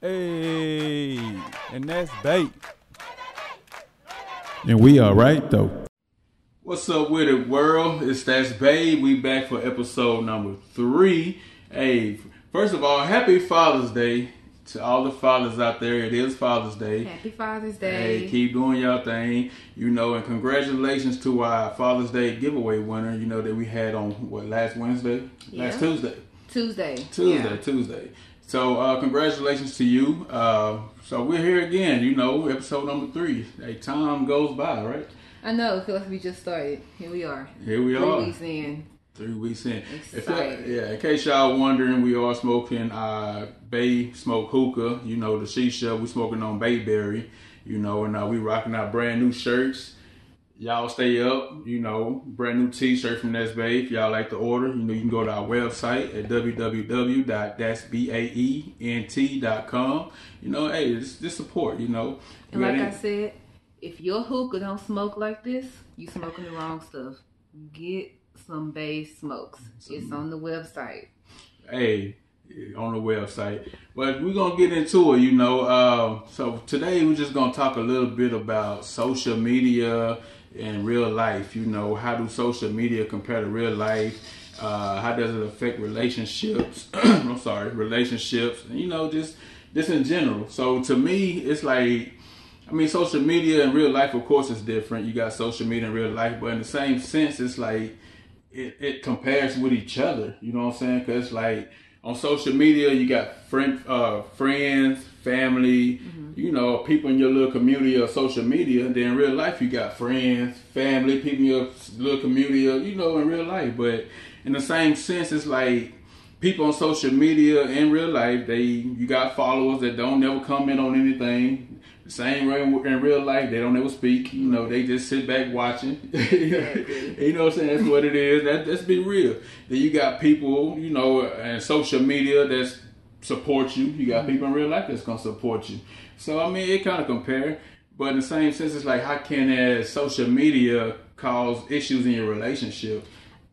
Hey, and that's bait. And we are right though. What's up with it, world? It's That's Bae. We back for episode number three. Hey, first of all, happy Father's Day to all the fathers out there. It is Father's Day. Happy Father's Day. Hey, keep doing your thing. You know, and congratulations to our Father's Day giveaway winner. You know that we had on what last Wednesday, Yeah. last Tuesday, Tuesday. Tuesday, Yeah. Tuesday. So uh, congratulations to you. Uh, so we're here again. You know, episode number three. Hey, time goes by, right? I know. It feels like we just started. Here we are. Here we Three are. weeks in. Three weeks in. If Excited. yeah, in case y'all wondering, we are smoking uh, Bay Smoke Hookah. You know, the shisha. We smoking on Bayberry. You know, and uh, we rocking our brand new shirts. Y'all stay up. You know, brand new T-shirt from That's Bae. If y'all like to order, you know, you can go to our website at www.that'sbaent.com. You know, hey, just, just support. You know, And like I said, if your hookah don't smoke like this, you smoking the wrong stuff. Get some Bay smokes. It's on the website. hey on the website but we're gonna get into it you know uh, so today we're just gonna talk a little bit about social media and real life you know how do social media compare to real life uh, how does it affect relationships i'm sorry relationships you know just just in general so to me it's like I mean, social media and real life, of course, is different. You got social media and real life, but in the same sense, it's like it, it compares with each other. You know what I'm saying? Because like on social media, you got friend, uh, friends, family, mm-hmm. you know, people in your little community of social media. Then in real life, you got friends, family, people in your little community, of, you know, in real life. But in the same sense, it's like people on social media in real life, they you got followers that don't never comment on anything. The same way in real life, they don't ever speak. You know, they just sit back watching. you know what I'm saying? That's what it is. That let's be real. Then you got people, you know, and social media that's support you. You got people in real life that's gonna support you. So I mean, it kind of compare, but in the same sense, it's like how can uh, social media cause issues in your relationship?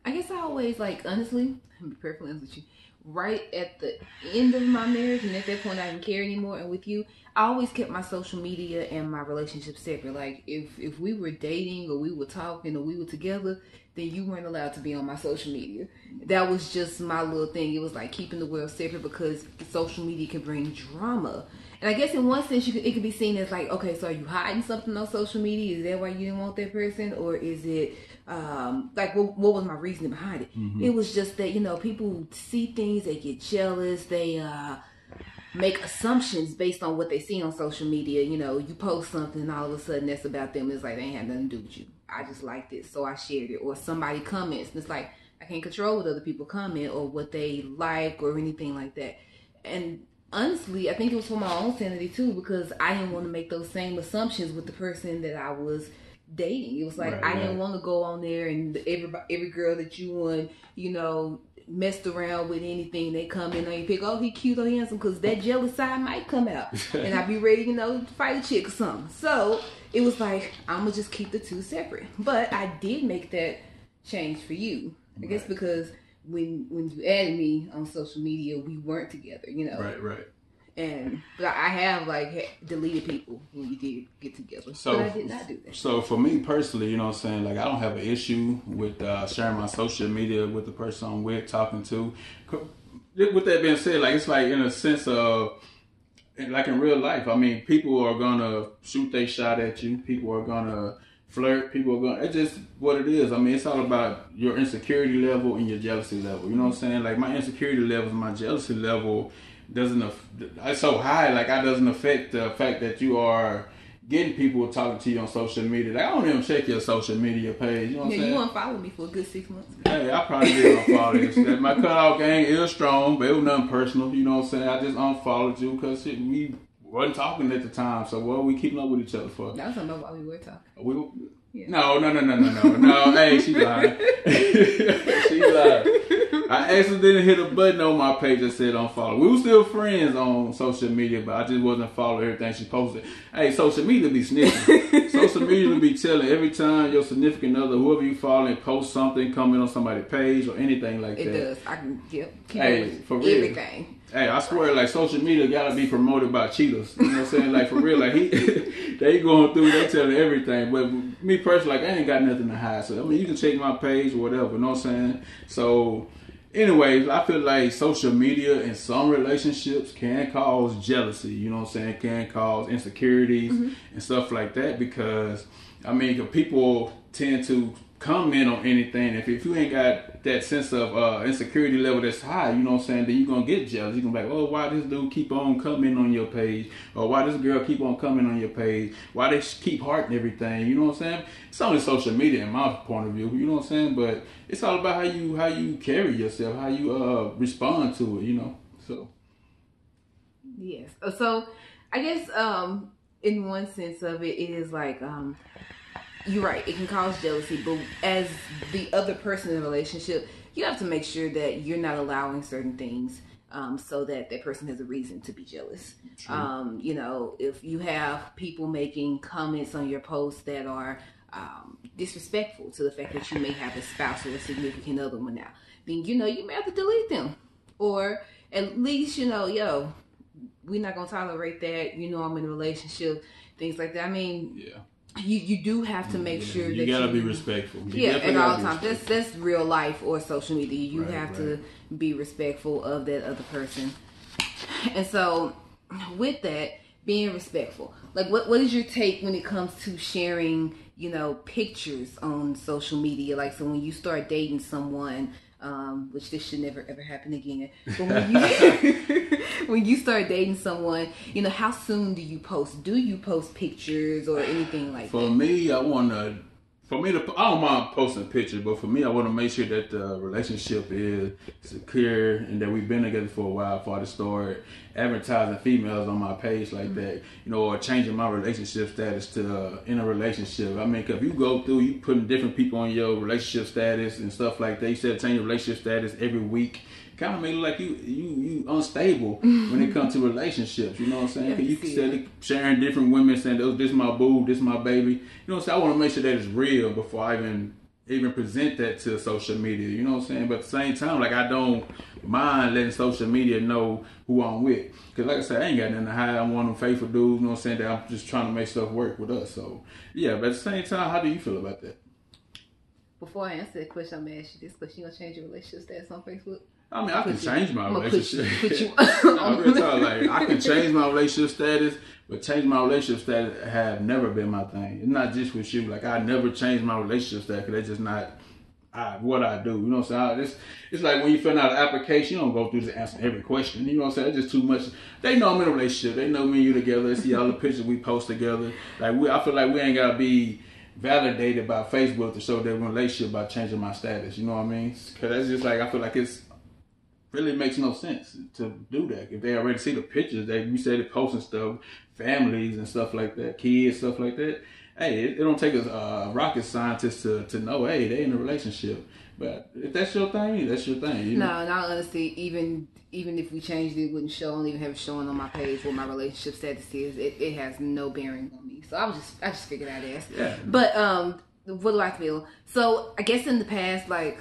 I guess I always like honestly, I'm be perfectly honest with you. Right at the end of my marriage, and at that point I didn't care anymore. And with you, I always kept my social media and my relationship separate. Like if if we were dating or we were talking or we were together, then you weren't allowed to be on my social media. That was just my little thing. It was like keeping the world separate because social media can bring drama. And I guess in one sense, you could, it could be seen as like, okay, so are you hiding something on social media? Is that why you didn't want that person, or is it um, like what, what was my reasoning behind it? It was just that you know people see things, they get jealous, they uh, make assumptions based on what they see on social media. You know, you post something, and all of a sudden that's about them. It's like they ain't had nothing to do with you. I just liked it, so I shared it. Or somebody comments, and it's like I can't control what other people comment or what they like or anything like that. And honestly, I think it was for my own sanity too, because I didn't want to make those same assumptions with the person that I was dating. It was like Right, I didn't want to go on there and every every girl that you want, you know, messed around with anything. They come in on you pick, oh he cute oh, or handsome, because that jealous side might come out, and I'd be ready, you know, to fight a chick or something. So it was like I'm gonna just keep the two separate. But I did make that change for you, I guess because. When when you added me on social media, we weren't together, you know. Right, right. And but I have like deleted people when we did get together. So- but I did not do that. So for me personally, you know what I'm saying? Like I don't have an issue with uh, sharing my social media with the person I'm with, talking to. With that being said, like it's like in a sense of like in real life, I mean, people are gonna shoot they shot at you. People are gonna flirt. People are gonna. It's just what it is. I mean, it's all about your insecurity level and your jealousy level. You know what I'm saying? Like my insecurity level and my jealousy level doesn't. It's so high. Like I doesn't affect the fact that you are getting people talking to you on social media. Like, I don't even check your social media page. You know what Yeah, I'm you saying? unfollowed me for a good six months. Hey, I probably did unfollow you. My cutout gang is strong, but it was nothing personal. You know what I'm saying? I just unfollowed you because we wasn't talking at the time. So what are we keeping up with each other for? That was about why we were talking. We, Yeah. No, no, no, no, no, no, no. hey, she lied. she lied. I accidentally hit a button on my page that said unfollow. We were still friends on social media, but I just wasn't following everything she posted. Hey, social media be snitching. social media be telling every time your significant other, whoever you follow, post something, comment on somebody's page or anything like It that. does. I can yep, Hey, for real. everything. Hey, I swear, like social media gotta be promoted by cheaters. You know what I'm saying? Like for real, like he, they going through, they telling everything. But me personally, like I ain't got nothing to hide. So I mean, you can check my page or whatever. You know what I'm saying? So, anyways, I feel like social media in some relationships can cause jealousy. You know what I'm saying? Can cause insecurities mm-hmm. and stuff like that because I mean, people tend to comment on anything. If, if you ain't got that sense of uh, insecurity level that's high, you know what I'm saying, then you're going to get jealous. You're going to be like, oh, why this dude keep on coming on your page? Or why this girl keep on coming on your page? Why they keep hearting everything? You know what I'm saying? It's only social media in my point of view, you know what I'm saying? But it's all about how you how you carry yourself, how you uh, respond to it, you know? So. Yes. So I guess um in one sense of it, it is like um you're right, it can cause jealousy, but as the other person in the relationship, you have to make sure that you're not allowing certain things um, so that that person has a reason to be jealous. Um, you know, if you have people making comments on your posts that are um, disrespectful to the fact that you may have a spouse or a significant other one now, then you know you may have to delete them, or at least you know, yo, we're not gonna tolerate that. You know, I'm in a relationship, things like that. I mean, Yeah. You you do have to make sure you that gotta you, be respectful. You yeah, at all times. That's that's real life or social media. You Right, have right. to be respectful of that other person. And so, with that, being respectful. Like, what what is your take when it comes to sharing? You know, pictures on social media. Like, so when you start dating someone. Um, which this should never ever happen again. But when you when you start dating someone, you know how soon do you post? Do you post pictures or anything like For that? For me, I want to. For me to, I don't mind posting pictures, but for me, I want to make sure that the relationship is secure and that we've been together for a while before I start advertising females on my page like that, you know, or changing my relationship status to uh, in a relationship. I mean, if you go through, you putting different people on your relationship status and stuff like that. You said change your relationship status every week. Kind of make it look like you you you unstable when it comes to relationships. You know what I'm saying? 'Cause you said sharing different women saying, "Oh, this is my boo, this is my baby." You know what I'm saying? I want to make sure that it's real before I even even present that to social media. You know what I'm saying? But at the same time, like I don't mind letting social media know who I'm with. Cause like I said, I ain't got nothing to hide. I'm one of them faithful dudes. You know what I'm saying? That I'm just trying to make stuff work with us. So yeah. But at the same time, how do you feel about that? Before I answer that question, I'm gonna ask you this question: You gonna change your relationship status on Facebook? I mean, I can change my put relationship. you- put you No, real talk, like I can change my relationship status, but change my relationship status have never been my thing. It's not just with you. Like I never change my relationship status because that's just not I, what I do. You know what I'm saying? It's, it's like when you fill out an application, you don't go through to answer every question. You know what I'm saying? It's just too much. They know I'm in a relationship. They know me and you together. They see all the pictures we post together. Like we, I feel like we ain't gotta be validated by Facebook to show their relationship by changing my status. You know what I mean? Because that's just like I feel like it's really makes no sense to do that. If they already see the pictures that we said it posting stuff, families and stuff like that, kids, stuff like that. Hey, it, it don't take a uh, rocket scientist to, to know, hey, they in a relationship. But if that's your thing, that's your thing. You know? No, not honestly. Even even if we changed it, it wouldn't show. I don't even have it showing on my page what my relationship status is. It, it has no bearing on me. So I was just I just figured I'd ask. Yeah. But um, what do I feel? So I guess in the past, like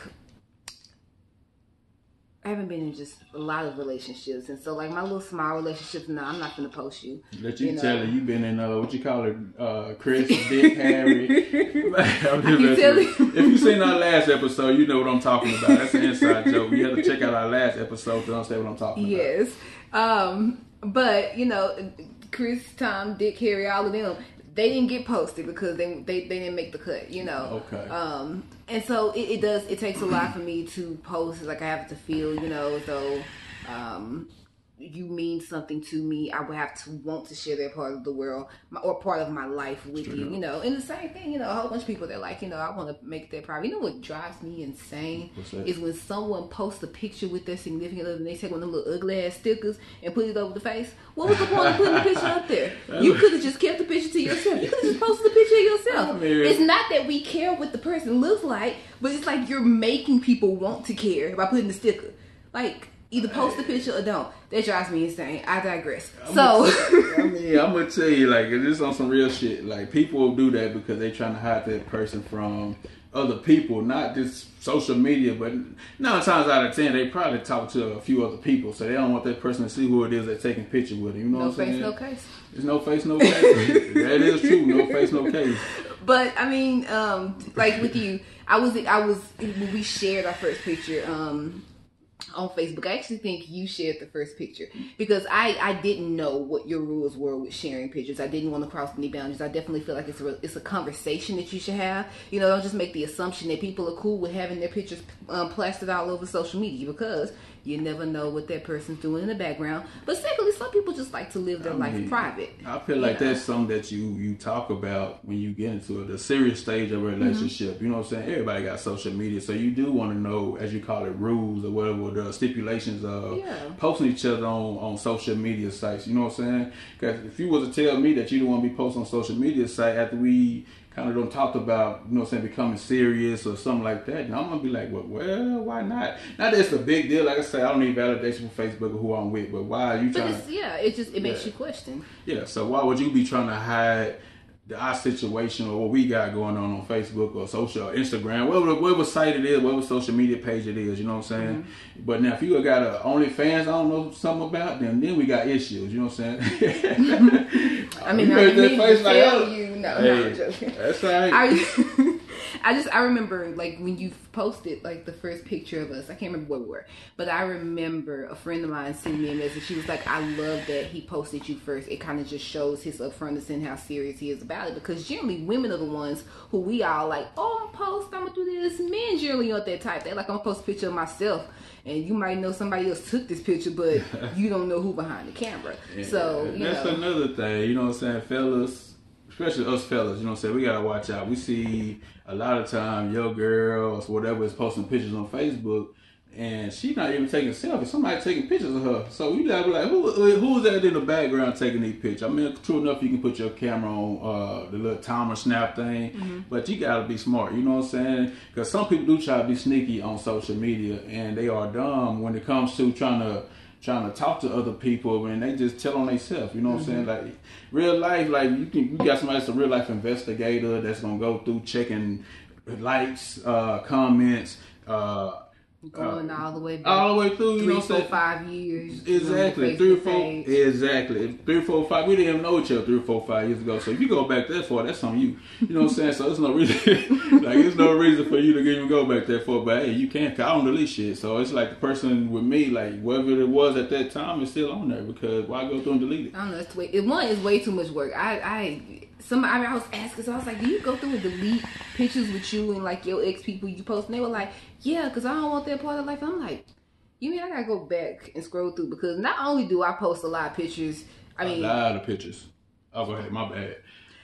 I haven't been in just a lot of relationships, and so like my little small relationships. No, I'm not gonna post you. Let you, You know. tell her you been in uh, what you call it, uh, Chris, Dick, Harry. I tell you. you. if you seen our last episode, you know what I'm talking about. That's an inside joke. You have to check out our last episode to understand what I'm talking about. Yes. Um, but you know, Chris, Tom, Dick, Harry, all of them, they didn't get posted because they they, they didn't make the cut, you know. Okay. Um, and so it, it does it takes a lot for me to post like I have to feel, you know, though um you mean something to me, I would have to want to share that part of the world my, or part of my life with you, you know. And the same thing, you know, a whole bunch of people that like, you know, I want to make that private. You know what drives me insane is when someone posts a picture with their significant other and they take one of them little ugly ass stickers and put it over the face. What was the point of putting the picture up there? You could have just kept the picture to yourself. You could have just posted the picture yourself. It's not that we care what the person looks like, but it's like you're making people want to care by putting the sticker. Like either post the picture or don't. That drives me insane. I digress. So I mean, I'm gonna tell you, like, this on some real shit. Like, people will do that because they trying to hide that person from other people, not just social media, but nine times out of ten, they probably talk to a few other people, so they don't want that person to see who it is they're taking picture with. You know No what I'm face, saying? no case. There's no face, no case. that is true. No face, no case. But I mean, um, like with you, I was I was when we shared our first picture um, on Facebook. I actually think you shared the first picture because I I didn't know what your rules were with sharing pictures. I didn't want to cross any boundaries. I definitely feel like it's a it's a conversation that you should have. You know, don't just make the assumption that people are cool with having their pictures um, plastered all over social media because you never know what that person's doing in the background. But secondly, some people just like to live their life mean, private. I feel like Yeah. that's something that you you talk about when you get into it, the serious stage of a relationship. You know what I'm saying? Everybody got social media, so you do want to know, as you call it, rules or whatever the stipulations of Yeah. posting each other on on social media sites. You know what I'm saying? Because if you was to tell me that you don't want to be posting on social media site after we kind of don't talk about, you know what I'm saying, becoming serious or something like that, and I'm gonna be like, well, well, why not? Not that it's a big deal. Like I say, I don't need validation from Facebook or who I'm with, but why are you But trying? it's, yeah, it just it makes Yeah. you question. Yeah, so why would you be trying to hide our situation or what we got going on on Facebook or social or Instagram, whatever, whatever site it is, whatever social media page it is, you know what I'm saying? Mm-hmm. But now if you got a OnlyFans, I don't know something about, then then we got issues, you know what I'm saying? I mean, You I mean face like, tell oh. you. No, no, I'm joking. That's all right. I just I remember like when you posted like the first picture of us. I can't remember where we were, but I remember a friend of mine sending me a message. She was like, "I love that he posted you first. It kind of just shows his upfrontness and how serious he is about it. Because generally, women are the ones who we all like. Oh, I'm post. I'm gonna do this. Men generally aren't that type. They like I'm gonna post a picture of myself." And you might know somebody else took this picture, but you don't know who behind the camera. So you that's know, another thing, you know what I'm saying, fellas, especially us fellas, you know what I'm saying, we gotta watch out. We see a lot of time your girls, whatever, is posting pictures on Facebook, and she's not even taking selfies. Somebody taking pictures of her. So you gotta be like, who who's that in the background taking these pictures? I mean, true enough, you can put your camera on uh, the little timer snap thing, but you gotta be smart. You know what I'm saying? Because some people do try to be sneaky on social media, and they are dumb when it comes to trying to trying to talk to other people and they just tell on themselves. You know what I'm saying? Like real life, like you can you got somebody that's a real life investigator that's gonna go through checking likes, uh, comments, uh, going uh, all the way back. all the way through. You three, know what I'm four, five years. Exactly, three or four. page. Exactly, three or four, five. We didn't even know each other three or four, five years ago. So if you go back that far, that's on you. You know what I'm saying? So there's no reason, like there's no reason for you to even go back that far. But hey, you can't. 'cause I don't delete shit. So it's like the person with me, like whatever it was at that time, is still on there because why go through and delete it? I don't know. It's way. It, one is way too much work. I, I, somebody. I, mean, I was asking, so I was like, "Do you go through and delete pictures with you and like your ex people you post?" And they were like, "Yeah, because I don't want that part of life." I'm like, "You mean I gotta go back and scroll through because not only do I post a lot of pictures, I mean, a lot of pictures. Oh, go ahead. My bad.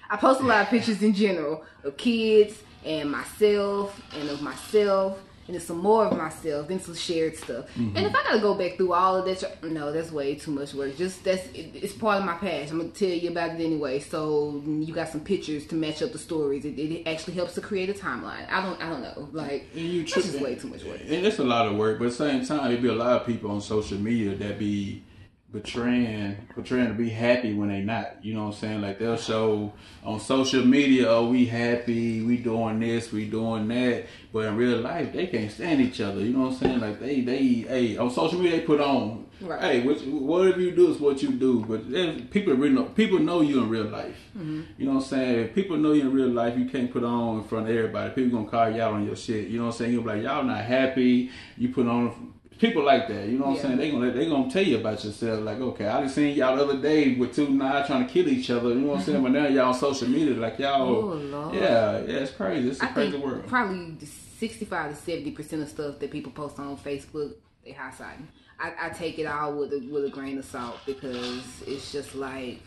I post a lot of pictures in general of kids and myself and of myself and then some more of myself, then some shared stuff. Mm-hmm. And if I gotta go back through all of that, no, that's way too much work. Just that's it, it's part of my past. I'm gonna tell you about it anyway. So you got some pictures to match up the stories. It, it actually helps to create a timeline. I don't, I don't know. Like And you that's just way too much work. And it's a lot of work, but at the same time, it be a lot of people on social media that be betraying, portraying to be happy when they not. You know what I'm saying? Like they'll show on social media, oh, we happy, we doing this, we doing that, but in real life, they can't stand each other. You know what I'm saying? Like they, they, hey, on social media, they put on, Right. hey, what, whatever you do is what you do. But people really know, people know you in real life. Mm-hmm. You know what I'm saying? If people know you in real life, you can't put on in front of everybody. People gonna call you out on your shit. You know what I'm saying? You'll be like, y'all not happy. You put on people like that. You know what Yeah. I'm saying? They gonna they gonna tell you about yourself. Like, okay, I just seen y'all the other day with two knives trying to kill each other. You know what I'm saying? But now y'all on social media, like y'all, Oh, Lord. yeah, yeah, it's crazy. It's a I crazy think world. probably sixty-five to seventy percent of stuff that people post on Facebook, they high siding. I, I take it all with a with a grain of salt because it's just like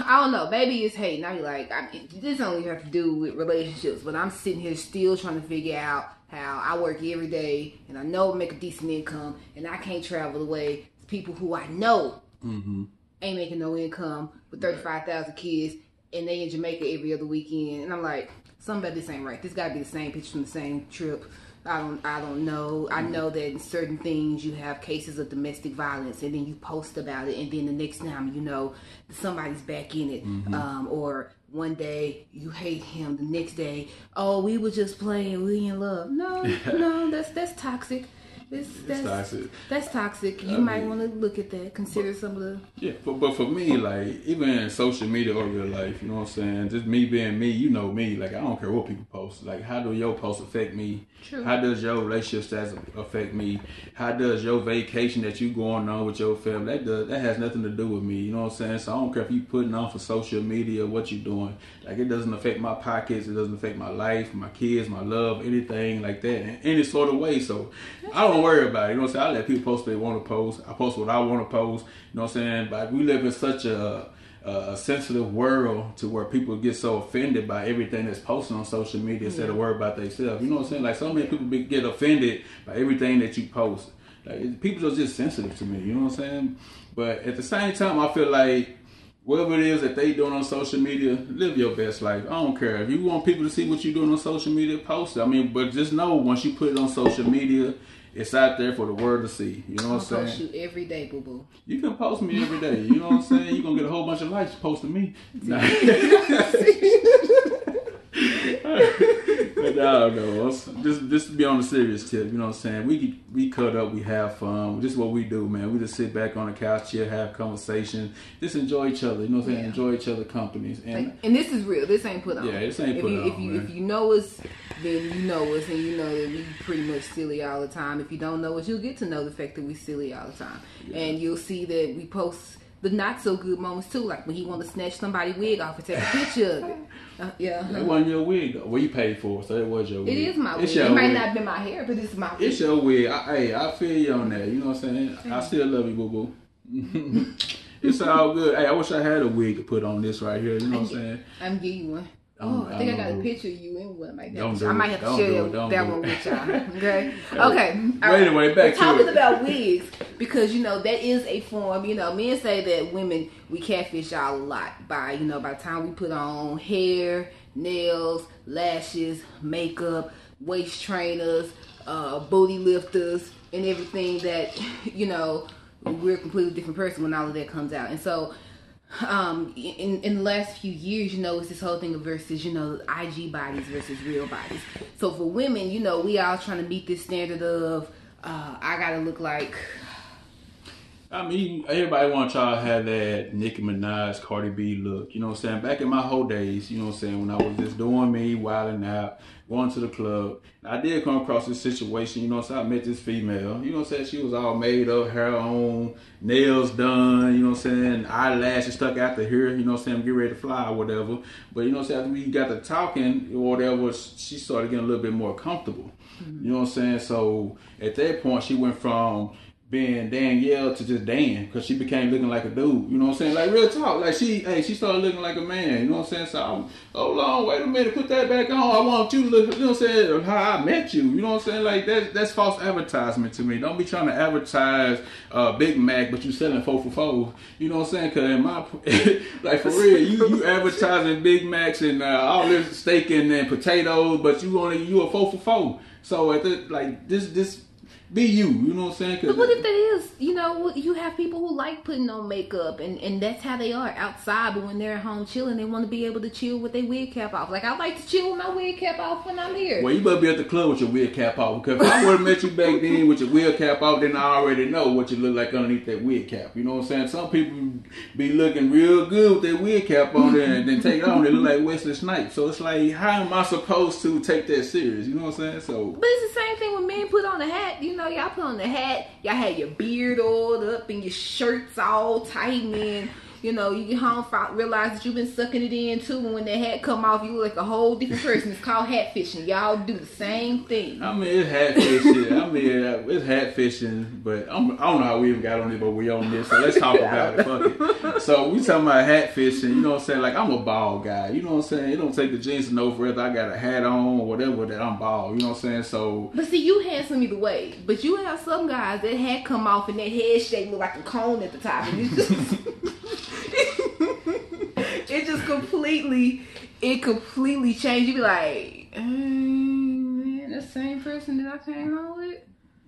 I don't know. Maybe it's hate. Now you're like, I mean, this only have to do with relationships, but I'm sitting here still trying to figure out how I work every day and I know I make a decent income and I can't travel away. way people who I know Mm-hmm. ain't making no income with 35,000 kids and they in Jamaica every other weekend. And I'm like, something about this ain't right. This gotta be the same picture from the same trip. I don't I don't know. I know that in certain things you have cases of domestic violence and then you post about it and then the next time you know somebody's back in it. Um, or one day you hate him, the next day, oh we were just playing, we in love. No, no, that's that's toxic. It's, that's, toxic. That's toxic. You I might want to look at that. Consider some of the Yeah, but, but for me, like even in social media or real life, you know what I'm saying? Just me being me, you know me. Like I don't care what people post. Like how do your posts affect me? True. How does your relationship status affect me? How does your vacation that you going on with your family? That does that has nothing to do with me. You know what I'm saying? So I don't care if you putting on for social media, what you're doing. Like it doesn't affect my pockets. It doesn't affect my life, my kids, my love, anything like that in any sort of way. So I don't worry about it. You know what I'm saying? I let people post what they want to post. I post what I want to post. You know what I'm saying? But we live in such a a sensitive world to where people get so offended by everything that's posted on social media instead of worry about themselves. You know what I'm saying? Like so many people be, get offended by everything that you post. Like people are just sensitive to me. You know what I'm saying? But at the same time, I feel like whatever it is that they doing on social media, live your best life. I don't care if you want people to see what you're doing on social media, post it. I mean, but just know once you put it on social media. It's out there for the world to see. You know what I'm saying? post you every day, boo boo. You can post me every day. You know what I'm saying? You're gonna get a whole bunch of likes posting me. Nah. no, no. Just, just to be on the serious tip, you know what I'm saying? We we cut up, we have fun. This is what we do, man. We just sit back on the couch, chill, have conversation, just enjoy each other. You know what I'm saying? Yeah. Enjoy each other companies. And Like, and this is real. This ain't put on. Yeah, this ain't if put you, on, If you man. if you know us, then you know us, and you know that we pretty much silly all the time. If you don't know us, you'll get to know the fact that we silly all the time, and you'll see that we post the not so good moments too, like when he want to snatch somebody wig off and take a picture of it. Uh, yeah, that wasn't your wig though. Well, you paid for it, so it was your it wig. is my wig. It might wig. not be my hair, but it's my wig. It's your wig. I, hey, I feel you on that. You know what I'm saying? I still love you, boo boo. it's all good. Hey, I wish I had a wig to put on this right here. You know what I'm saying? I'm give you one. Oh, I think I, got a picture of you in one like that. Do I might have to share it. That do one with y'all. Okay. Okay. All But anyway, back to talking it. about wigs because you know that is a form. You know, men say that women we catfish y'all a lot by you know by the time we put on hair, nails, lashes, makeup, waist trainers, uh, booty lifters, and everything that you know we're a completely different person when all of that comes out. And so um in in the last few years you know it's this whole thing of versus you know ig bodies versus real bodies. So for women you know we all trying to meet this standard of uh i gotta look like I mean, everybody want y'all to have that Nicki Minaj, Cardi B look. You know what I'm saying? Back in my whole days, you know what I'm saying, when I was just doing me, wilding out, going to the club, I did come across this situation, you know what I'm saying? I met this female, you know what I'm saying? She was all made up, hair on, nails done, you know what I'm saying? Eyelashes stuck out to here, you know what I'm saying? Get ready to fly or whatever. But you know what I'm saying? After we got to talking or whatever, she started getting a little bit more comfortable. Mm-hmm. You know what I'm saying? So at that point, she went from being Danielle to just Dan because she became looking like a dude. You know what I'm saying? Like real talk. Like she, hey, she started looking like a man. You know what I'm saying? So I'm, hold on, wait a minute, put that back on. I want you to look. You know what I'm saying? How I met you. You know what I'm saying? Like that, that's false advertisement to me. Don't be trying to advertise uh, Big Mac, but you selling four for four. You know what I'm saying? Because in my, like for real, you you advertising Big Macs and uh, all this steak and, and potatoes, but you only you a four for four. So at the like this this. Be you, you know what I'm saying? but what if that is you know you have people who like putting on makeup and and that's how they are outside but when they're at home chilling they want to be able to chill with their wig cap off like i like to chill with my wig cap off when i'm here Well, you better be at the club with your wig cap off. Because if I would have met you back then with your wig cap off, then I already know what you look like underneath that wig cap. You know what I'm saying? Some people be looking real good with their wig cap on there and then take it on. They look like Wesley Snipes. So it's like, how am I supposed to take that serious? You know what I'm saying? So But it's the same thing when men put on a hat. You know, y'all put on the hat, y'all had your beard oiled up and your shirts all tight, you know, you get home, realize that you've been sucking it in too, and when that hat come off, you look like a whole different person. It's called hat fishing. Y'all do the same thing. I mean, it's hat fishing. I mean, it's hat fishing, but I'm, I don't know how we even got on this, but we on this, so let's talk about it. Fuck it. So we talking about hat fishing. You know what I'm saying? Like I'm a bald guy. You know what I'm saying? It don't take the jeans to know whether I got a hat on or whatever that I'm bald. You know what I'm saying? So But see, you handsome either way. But you have some guys that hat come off and that head shape look like a cone at the top. And it's just, it just completely, it completely changed. You be like, mm, man, the same person that I came home with?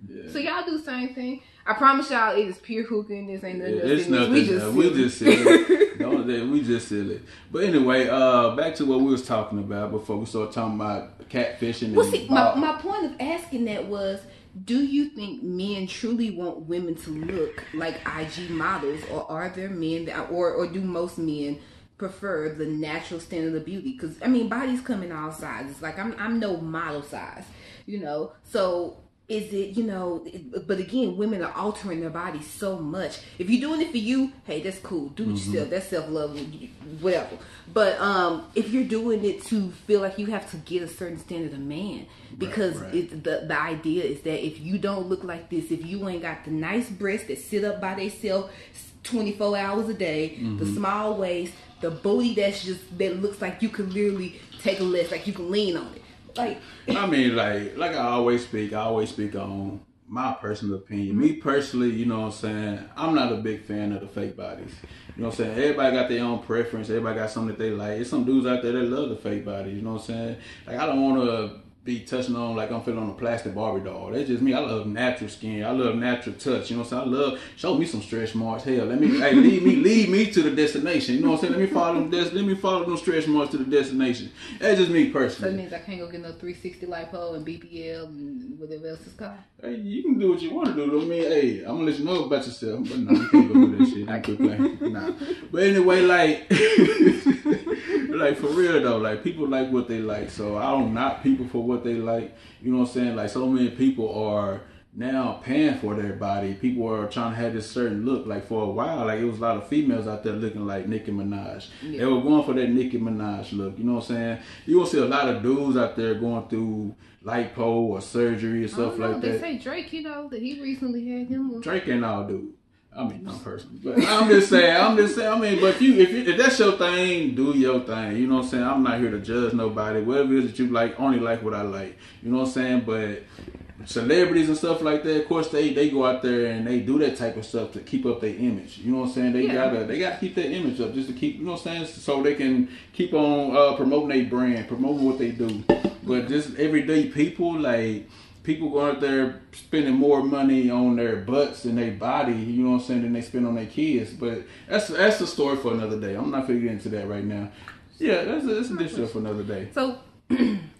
Yeah. So y'all do the same thing. I promise y'all, it is pure hooking. This ain't nothing. Yeah, else it's nothing. We just, we just silly. Don't they- we just silly. But anyway, uh, back to what we was talking about before we started talking about catfishing. Well, and see, my, my point of asking that was, do you think men truly want women to look like IG models, or are there men that, or or do most men prefer the natural standard of beauty? Because I mean, bodies come in all sizes. Like I'm, I'm no model size, you know. So is it, you know? But again, women are altering their bodies so much. If you're doing it for you, hey, that's cool. Do it yourself. That's self love, whatever. But um, if you're doing it to feel like you have to get a certain standard of man, because right. It, the the idea is that if you don't look like this, if you ain't got the nice breasts that sit up by themselves 24 hours a day, the small waist, the booty that's just that looks like you can literally take a lift, like you can lean on it, like. I mean, like, like I always speak, I always speak on my personal opinion. Me mm-hmm. personally, you know what I'm saying? I'm not a big fan of the fake bodies. You know what I'm saying? Everybody got their own preference. Everybody got something that they like. There's some dudes out there that love the fake bodies, You know what I'm saying? Like, I don't want to be touching on like I'm feeling on a plastic Barbie doll. That's just me. I love natural skin. I love natural touch. You know what I'm saying? I love show me some stretch marks. Hell, let me hey lead me lead me to the destination. You know what I'm saying? Let me follow them. Let me follow them stretch marks to the destination. That's just me So personally. that means I can't go get no 360 lipo and BBL and whatever else it's called. Hey, you can do what you want to do. I mean, hey, I'm gonna let you know about yourself, but no, you can't go do that shit. I quit playing. Nah. But anyway, like, like for real though, like people like what they like. So I don't knock people for what they like. You know what I'm saying? Like so many people are now paying for their body. People are trying to have this certain look. Like for a while, like it was a lot of females out there looking like Nicki Minaj. They were going for that Nicki Minaj look. You know what I'm saying? You will see a lot of dudes out there going through lipo or surgery and stuff like they that. They say Drake, you know, that he recently had him. Drake ain't all dude. I mean, not personally, but I'm just saying. I'm just saying. I mean, but if you, if, you, if that's your thing, do your thing. You know what I'm saying? I'm not here to judge nobody. Whatever it is that you like, only like what I like. You know what I'm saying? But celebrities and stuff like that, of course, they they go out there and they do that type of stuff to keep up their image. You know what I'm saying? They Yeah. gotta they gotta keep their image up just to keep. You know what I'm saying? So they can keep on uh, promoting their brand, promoting what they do. But just everyday people like people go out there spending more money on their butts and their body, you know what I'm saying, than they spend on their kids. But that's that's a story for another day. I'm not gonna get into that right now. Yeah, that's a, that's a dish for another day. So I'm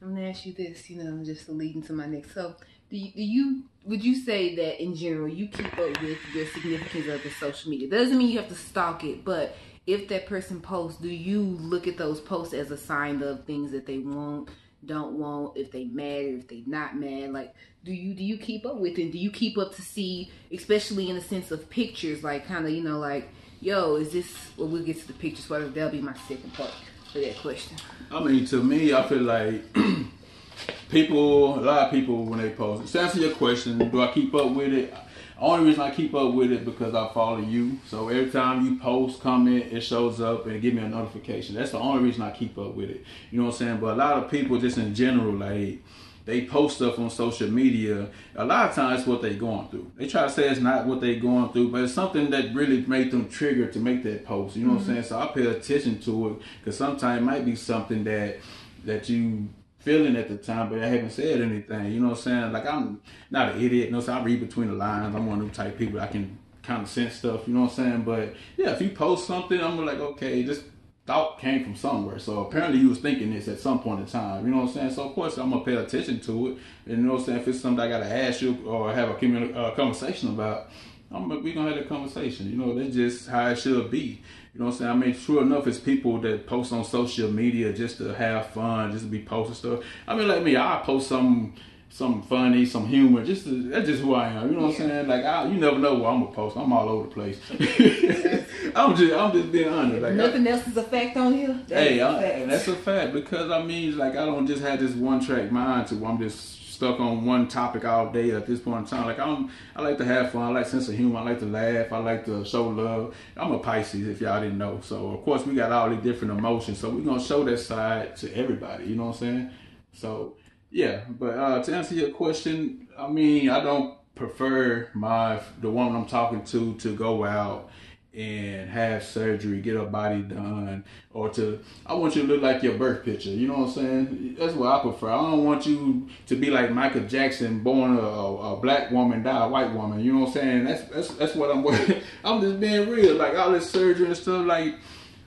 gonna ask you this, you know, just leading to my next. So, do you, do you would you say that in general you keep up with your significance of the social media? Doesn't mean you have to stalk it, but if that person posts, do you look at those posts as a sign of things that they want, don't want, if they mad, if they not mad? Like, do you do you keep up with it? Do you keep up to see, especially in the sense of pictures, like kind of you know like, yo, is this? Well, we'll get to the pictures. Whether that'll be my second part for that question. I mean, to me, I feel like people, a lot of people, when they post, to answer your question, do I keep up with it? Only reason I keep up with it because I follow you. So every time you post, comment, it shows up and give me a notification. That's the only reason I keep up with it. You know what I'm saying? But a lot of people, just in general, like they post stuff on social media. A lot of times, what they going through. They try to say it's not what they going through, but it's something that really made them trigger to make that post. You know what I'm mm-hmm. saying? So I pay attention to it because sometimes it might be something that that you feeling at the time, but I haven't said anything. You know what I'm saying? Like I'm not an idiot. Know, so I read between the lines. I'm one of them type people. I can kind of sense stuff. You know what I'm saying? But yeah, if you post something, I'm like, okay, this thought came from somewhere. So apparently you was thinking this at some point in time. You know what I'm saying? So of course I'm gonna pay attention to it. And you know what I'm saying? If it's something I gotta ask you or have a communi- uh, conversation about, I'm we gonna have that conversation. You know, that's just how it should be. You know what I'm saying? I mean, true enough, it's people that post on social media just to have fun, just to be posting stuff. I mean, like me, I post some some funny, some humor. Just to, that's just who I am. You know what I'm saying? Like, I, you never know what I'm gonna post. I'm all over the place. I'm just, I'm just being honest. Like, I- Nothing else is a fact on here. That Hey, that's a fact because I mean, like, I don't just have this one track mind to where I'm just stuck on one topic all day at this point in time. Like, I'm, I like to have fun. I like sense of humor. I like to laugh. I like to show love. I'm a Pisces, if y'all didn't know. So, of course, we got all these different emotions. So, we're gonna show that side to everybody. You know what I'm saying? So, yeah. But uh, to answer your question, I mean, I don't prefer my the woman I'm talking to to go out and have surgery, get a body done, or to I want you to look like your birth picture. You know what I'm saying? That's what I prefer. I don't want you to be like Michael Jackson, born a, a black woman, die a white woman. You know what I'm saying? That's that's that's what I'm. I'm just being real. Like all this surgery and stuff. Like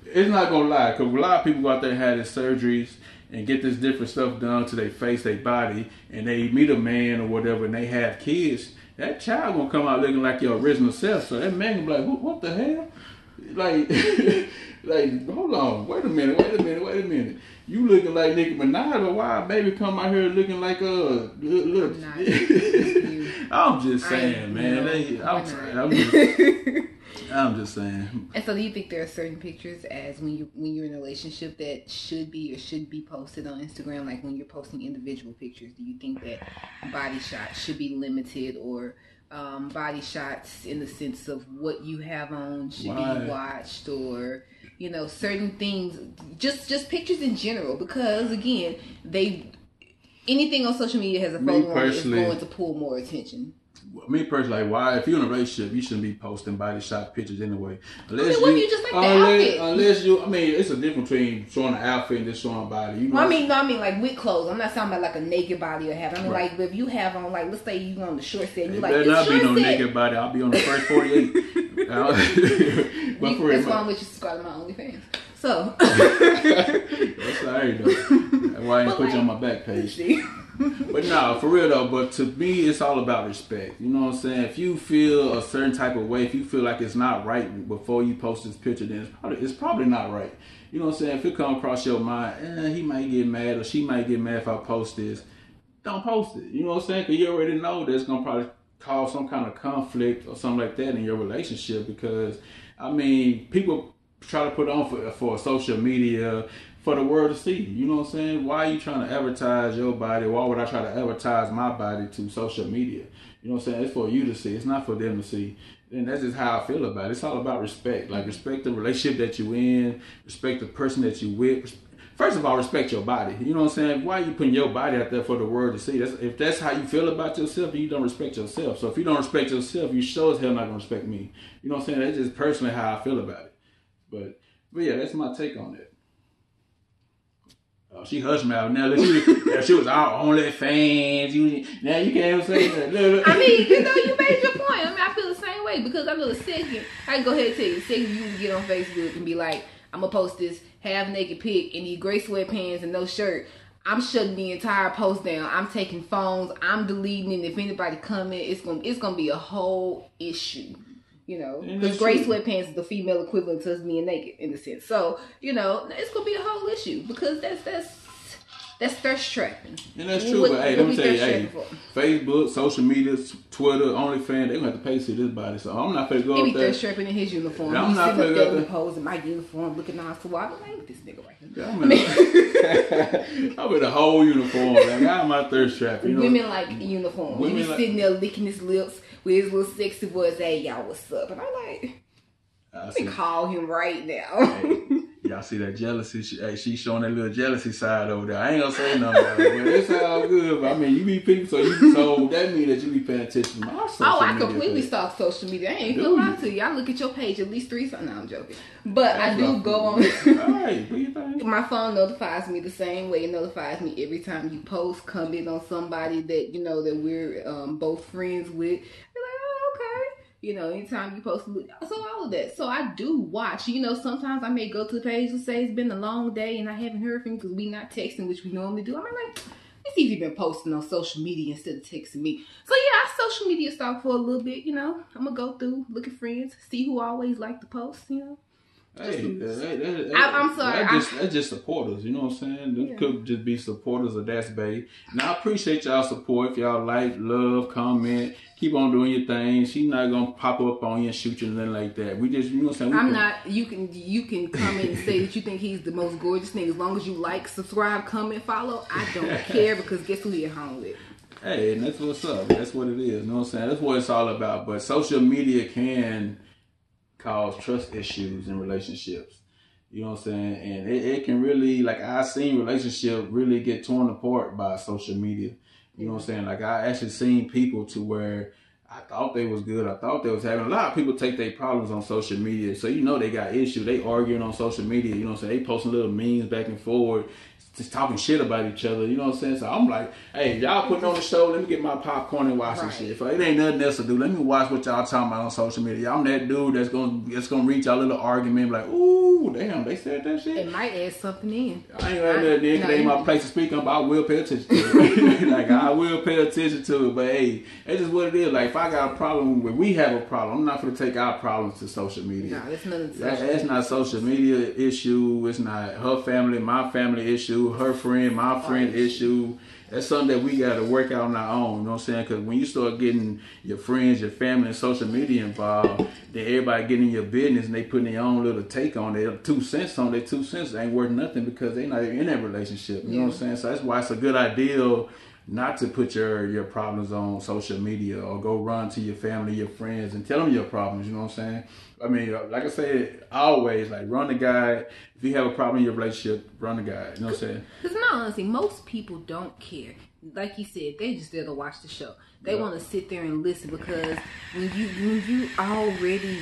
it's not gonna lie, because a lot of people out there have these surgeries and get this different stuff done to their face, their body, and they meet a man or whatever, and they have kids that child gonna come out looking like your original self. So that man gonna be like, what, what the hell? Like, like, hold on, wait a minute, wait a minute, wait a minute. You looking like Nicki Minaj, or why baby come out here looking like a look? I'm just saying, man. They, I'm, I'm just, I'm just saying. And so, do you think there are certain pictures as when you when you're in a relationship that should be or should be posted on Instagram? Like when you're posting individual pictures, do you think that body shots should be limited or um, body shots in the sense of what you have on should Why? be watched or you know certain things just just pictures in general because again they anything on social media has a photo on it is going to pull more attention me personally, like, why? If you're in a relationship, you shouldn't be posting body shot pictures anyway. Unless I mean, you, you just like unless, unless, you, I mean, it's a difference between showing an outfit and just showing body. You know well, I mean, no, I mean like with clothes. I'm not talking about like a naked body or have. I mean, right. like if you have on, like, let's say you on the short set, and you like, better not be no set. naked body. I'll be on the first 48. but you, that's why I'm with you subscribe to my OnlyFans. So that's alright though. That's why I ain't put like, you on my back page but no, for real though. But to me, it's all about respect. You know what I'm saying? If you feel a certain type of way, if you feel like it's not right before you post this picture, then it's probably it's probably not right. You know what I'm saying? If it come across your mind, eh, he might get mad or she might get mad if I post this. Don't post it. You know what I'm saying? Because you already know that's gonna probably cause some kind of conflict or something like that in your relationship. Because I mean, people try to put on for for social media for the world to see. You know what I'm saying? Why are you trying to advertise your body? Why would I try to advertise my body to social media? You know what I'm saying? It's for you to see. It's not for them to see. And that's just how I feel about it. It's all about respect. Like respect the relationship that you in, respect the person that you with. First of all, respect your body. You know what I'm saying? Why are you putting your body out there for the world to see? That's, if that's how you feel about yourself, you don't respect yourself. So if you don't respect yourself, you sure as hell not gonna respect me. You know what I'm saying? That's just personally how I feel about it. But but yeah, that's my take on it. Oh, she hush mouth now. She, if she was our only fans, you now you can't say that. I mean, you know, you made your point. I mean, I feel the same way because I know the second I can go ahead and tell you, the second you get on Facebook and be like, I'm gonna post this half naked pic in these gray sweatpants and no shirt. I'm shutting the entire post down. I'm taking phones. I'm deleting it. If anybody come in, it's gonna it's gonna be a whole issue you know, mm-hmm. because gray sweatpants is the female equivalent to us being naked in a sense. So, you know, it's gonna be a whole issue because that's that's that's thirst trapping. And that's true, what, but hey, let me tell you, hey, Facebook, social media, Twitter, OnlyFans, they gonna have to pay to see this body. So I'm not gonna go he up there. thirst trapping in his uniform. I'm He's not gonna go there. Pose in my uniform, looking all so I'm like, this nigga right here. Yeah, I'm, in a, I'm in a whole uniform. Like, I'm my thirst trap. You know? Women like uniforms. Women like, sitting there licking his lips with his little sexy voice, hey y'all, what's up? And I'm like, let me call him right now. hey, y'all see that jealousy? She, hey, she's showing that little jealousy side over there. I ain't gonna say nothing, but it's all good. But I mean, you be people, so you so that means that you be paying attention to my social Oh, I completely stalk social media. I ain't gonna lie to you. I look at your page at least three times. No, I'm joking, but That's I do go on. all right, do you think? My phone notifies me the same way. It notifies me every time you post, comment on somebody that you know that we're um, both friends with you know, anytime you post, so all of that. So I do watch. You know, sometimes I may go to the page and say it's been a long day and I haven't heard from you because we not texting, which we normally do. I'm like, it's easy been posting on social media instead of texting me. So yeah, I social media stalk for a little bit. You know, I'm gonna go through, look at friends, see who always like to post. You know. Hey, that, that, that, I, am sorry. That's just, that's just supporters. You know what I'm saying? They yeah. could just be supporters of That's Bae. Now I appreciate y'all support. If y'all like, love, comment, keep on doing your thing. She's not gonna pop up on you and shoot you and nothing like that. We just, you know what I'm saying? We I'm can, not. You can you can comment and say that you think he's the most gorgeous thing as long as you like, subscribe, comment, follow. I don't care because guess who you're home with. Hey, and that's what's up. That's what it is. You know what I'm saying? That's what it's all about. But social media can cause trust issues in relationships. You know what I'm saying? And it, it can really, like, I've seen relationships really get torn apart by social media. You know what I'm saying? Like, I actually seen people to where I thought they was good. I thought they was having a lot of people take their problems on social media. So you know they got issues. They arguing on social media. You know what I'm saying? They posting little memes back and forth just talking shit about each other. You know what I'm saying? So I'm like, hey, y'all putting on the show. Let me get my popcorn and watch right. some shit. If it ain't nothing else to do, let me watch what y'all talking about on social media. I'm that dude that's gonna that's gonna reach y'all little argument like, ooh, damn, they said that shit. It might add something in. I ain't add that in. No, ain't my place to speak on, but I will pay attention to it. like I will pay attention to it. But hey, it's just what it is. Like if I got a problem, when we have a problem, I'm not gonna take our problems to social media. No, it's nothing. That, that's not social media issue. It's not her family, my family issue, her friend, my my friend issue. That's something that we got to work out on our own. You know what I'm saying? Because when you start getting your friends, your family, and social media involved, then everybody getting in your business and they putting their own little take on it. Two cents on their two cents ain't worth nothing because they not even in that relationship. You yeah. know what I'm saying? So that's why it's a good idea not to put your your problems on social media or go run to your family, your friends, and tell them your problems. You know what I'm saying? I mean, like I said, always like run the guy. If you have a problem in your relationship, run the guy. You know what I'm saying? Because not honestly, most people don't care. Like you said, they just there to watch the show. They yeah. want to sit there and listen because when you when you already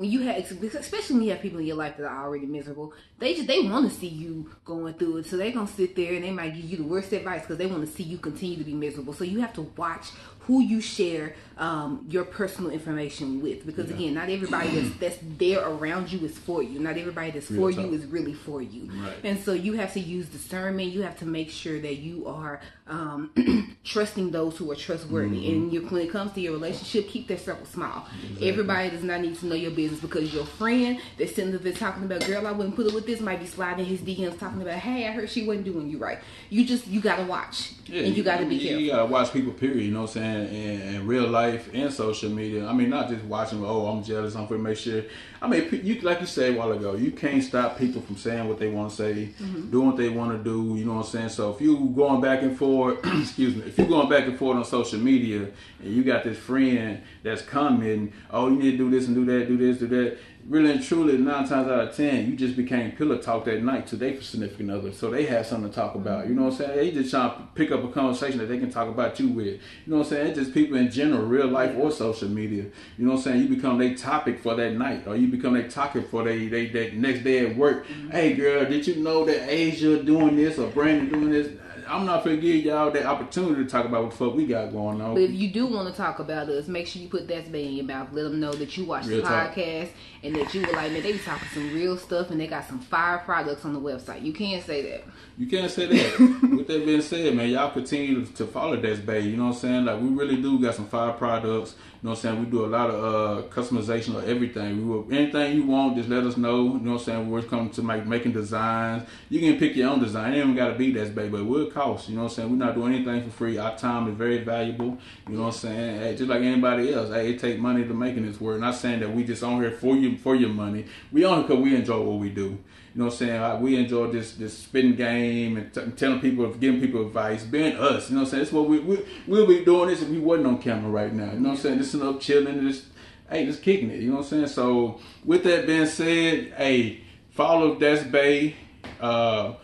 when you have, especially when you have people in your life that are already miserable, they just they want to see you going through it. So they're gonna sit there and they might give you the worst advice because they want to see you continue to be miserable. So you have to watch who you share um, your personal information with because yeah. again not everybody that's, that's there around you is for you not everybody that's Real for tough. you is really for you right. and so you have to use discernment you have to make sure that you are um, trusting those who are trustworthy mm-hmm. and when it comes to your relationship keep that circle small exactly. everybody does not need to know your business because your friend that's sitting there talking about girl I wouldn't put it with this might be sliding his DMs talking about hey I heard she wasn't doing you right you just you gotta watch yeah, and you gotta be careful you gotta watch people period you know what I'm saying in, in, real life and social media. I mean, not just watching. Oh, I'm jealous. I'm gonna make sure. I mean, you like you said a while ago, you can't stop people from saying what they want to say, mm-hmm. doing what they want to do. You know what I'm saying? So if you going back and forth, excuse me, if you're going back and forth on social media and you got this friend that's coming, oh, you need to do this and do that, do this, do that really and truly, nine times out of ten, you just became pillow talk that night to their significant other. So they had something to talk about. You know what I'm saying? They just trying to pick up a conversation that they can talk about you with. You know what I'm saying? It's just people in general, real life or social media. You know what I'm saying? You become their topic for that night, or you become their topic for they they that next day at work. Mm-hmm. Hey girl, did you know that Asia doing this or Brandon doing this? I'm not gonna give y'all that opportunity to talk about what the fuck we got going on. But if you do want to talk about us, make sure you put that Bae in your mouth. Let them know that you watch real the podcast talk. and that you were like, man, they be talking some real stuff and they got some fire products on the website. You can't say that. You can't say that. With that being said, man, y'all continue to follow that Bae. You know what I'm saying? Like we really do got some fire products. You know what I'm saying? We do a lot of uh, customization of everything. We will, anything you want, just let us know. You know what I'm saying? We're coming to make making designs. You can pick your own design. It ain't even got to be that big, but it will cost. You know what I'm saying? We're not doing anything for free. Our time is very valuable. You know what I'm saying? Hey, just like anybody else, hey, it take money to making this work. Not saying that we just on here for you for your money. We on because we enjoy what we do. You know what I'm saying? we enjoy this this spitting game and t- telling people, giving people advice, being us. You know what I'm saying? That's what we, we we'll be doing this if we wasn't on camera right now. You know what I'm saying? This is up chilling, just hey, just kicking it. You know what I'm saying? So with that being said, hey, follow That's Bae. Uh,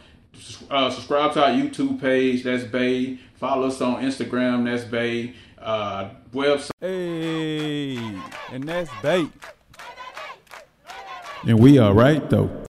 uh, subscribe to our YouTube page. That's Bae. Follow us on Instagram. That's Bae. Uh, website. Hey, and that's Bae. And we are right though.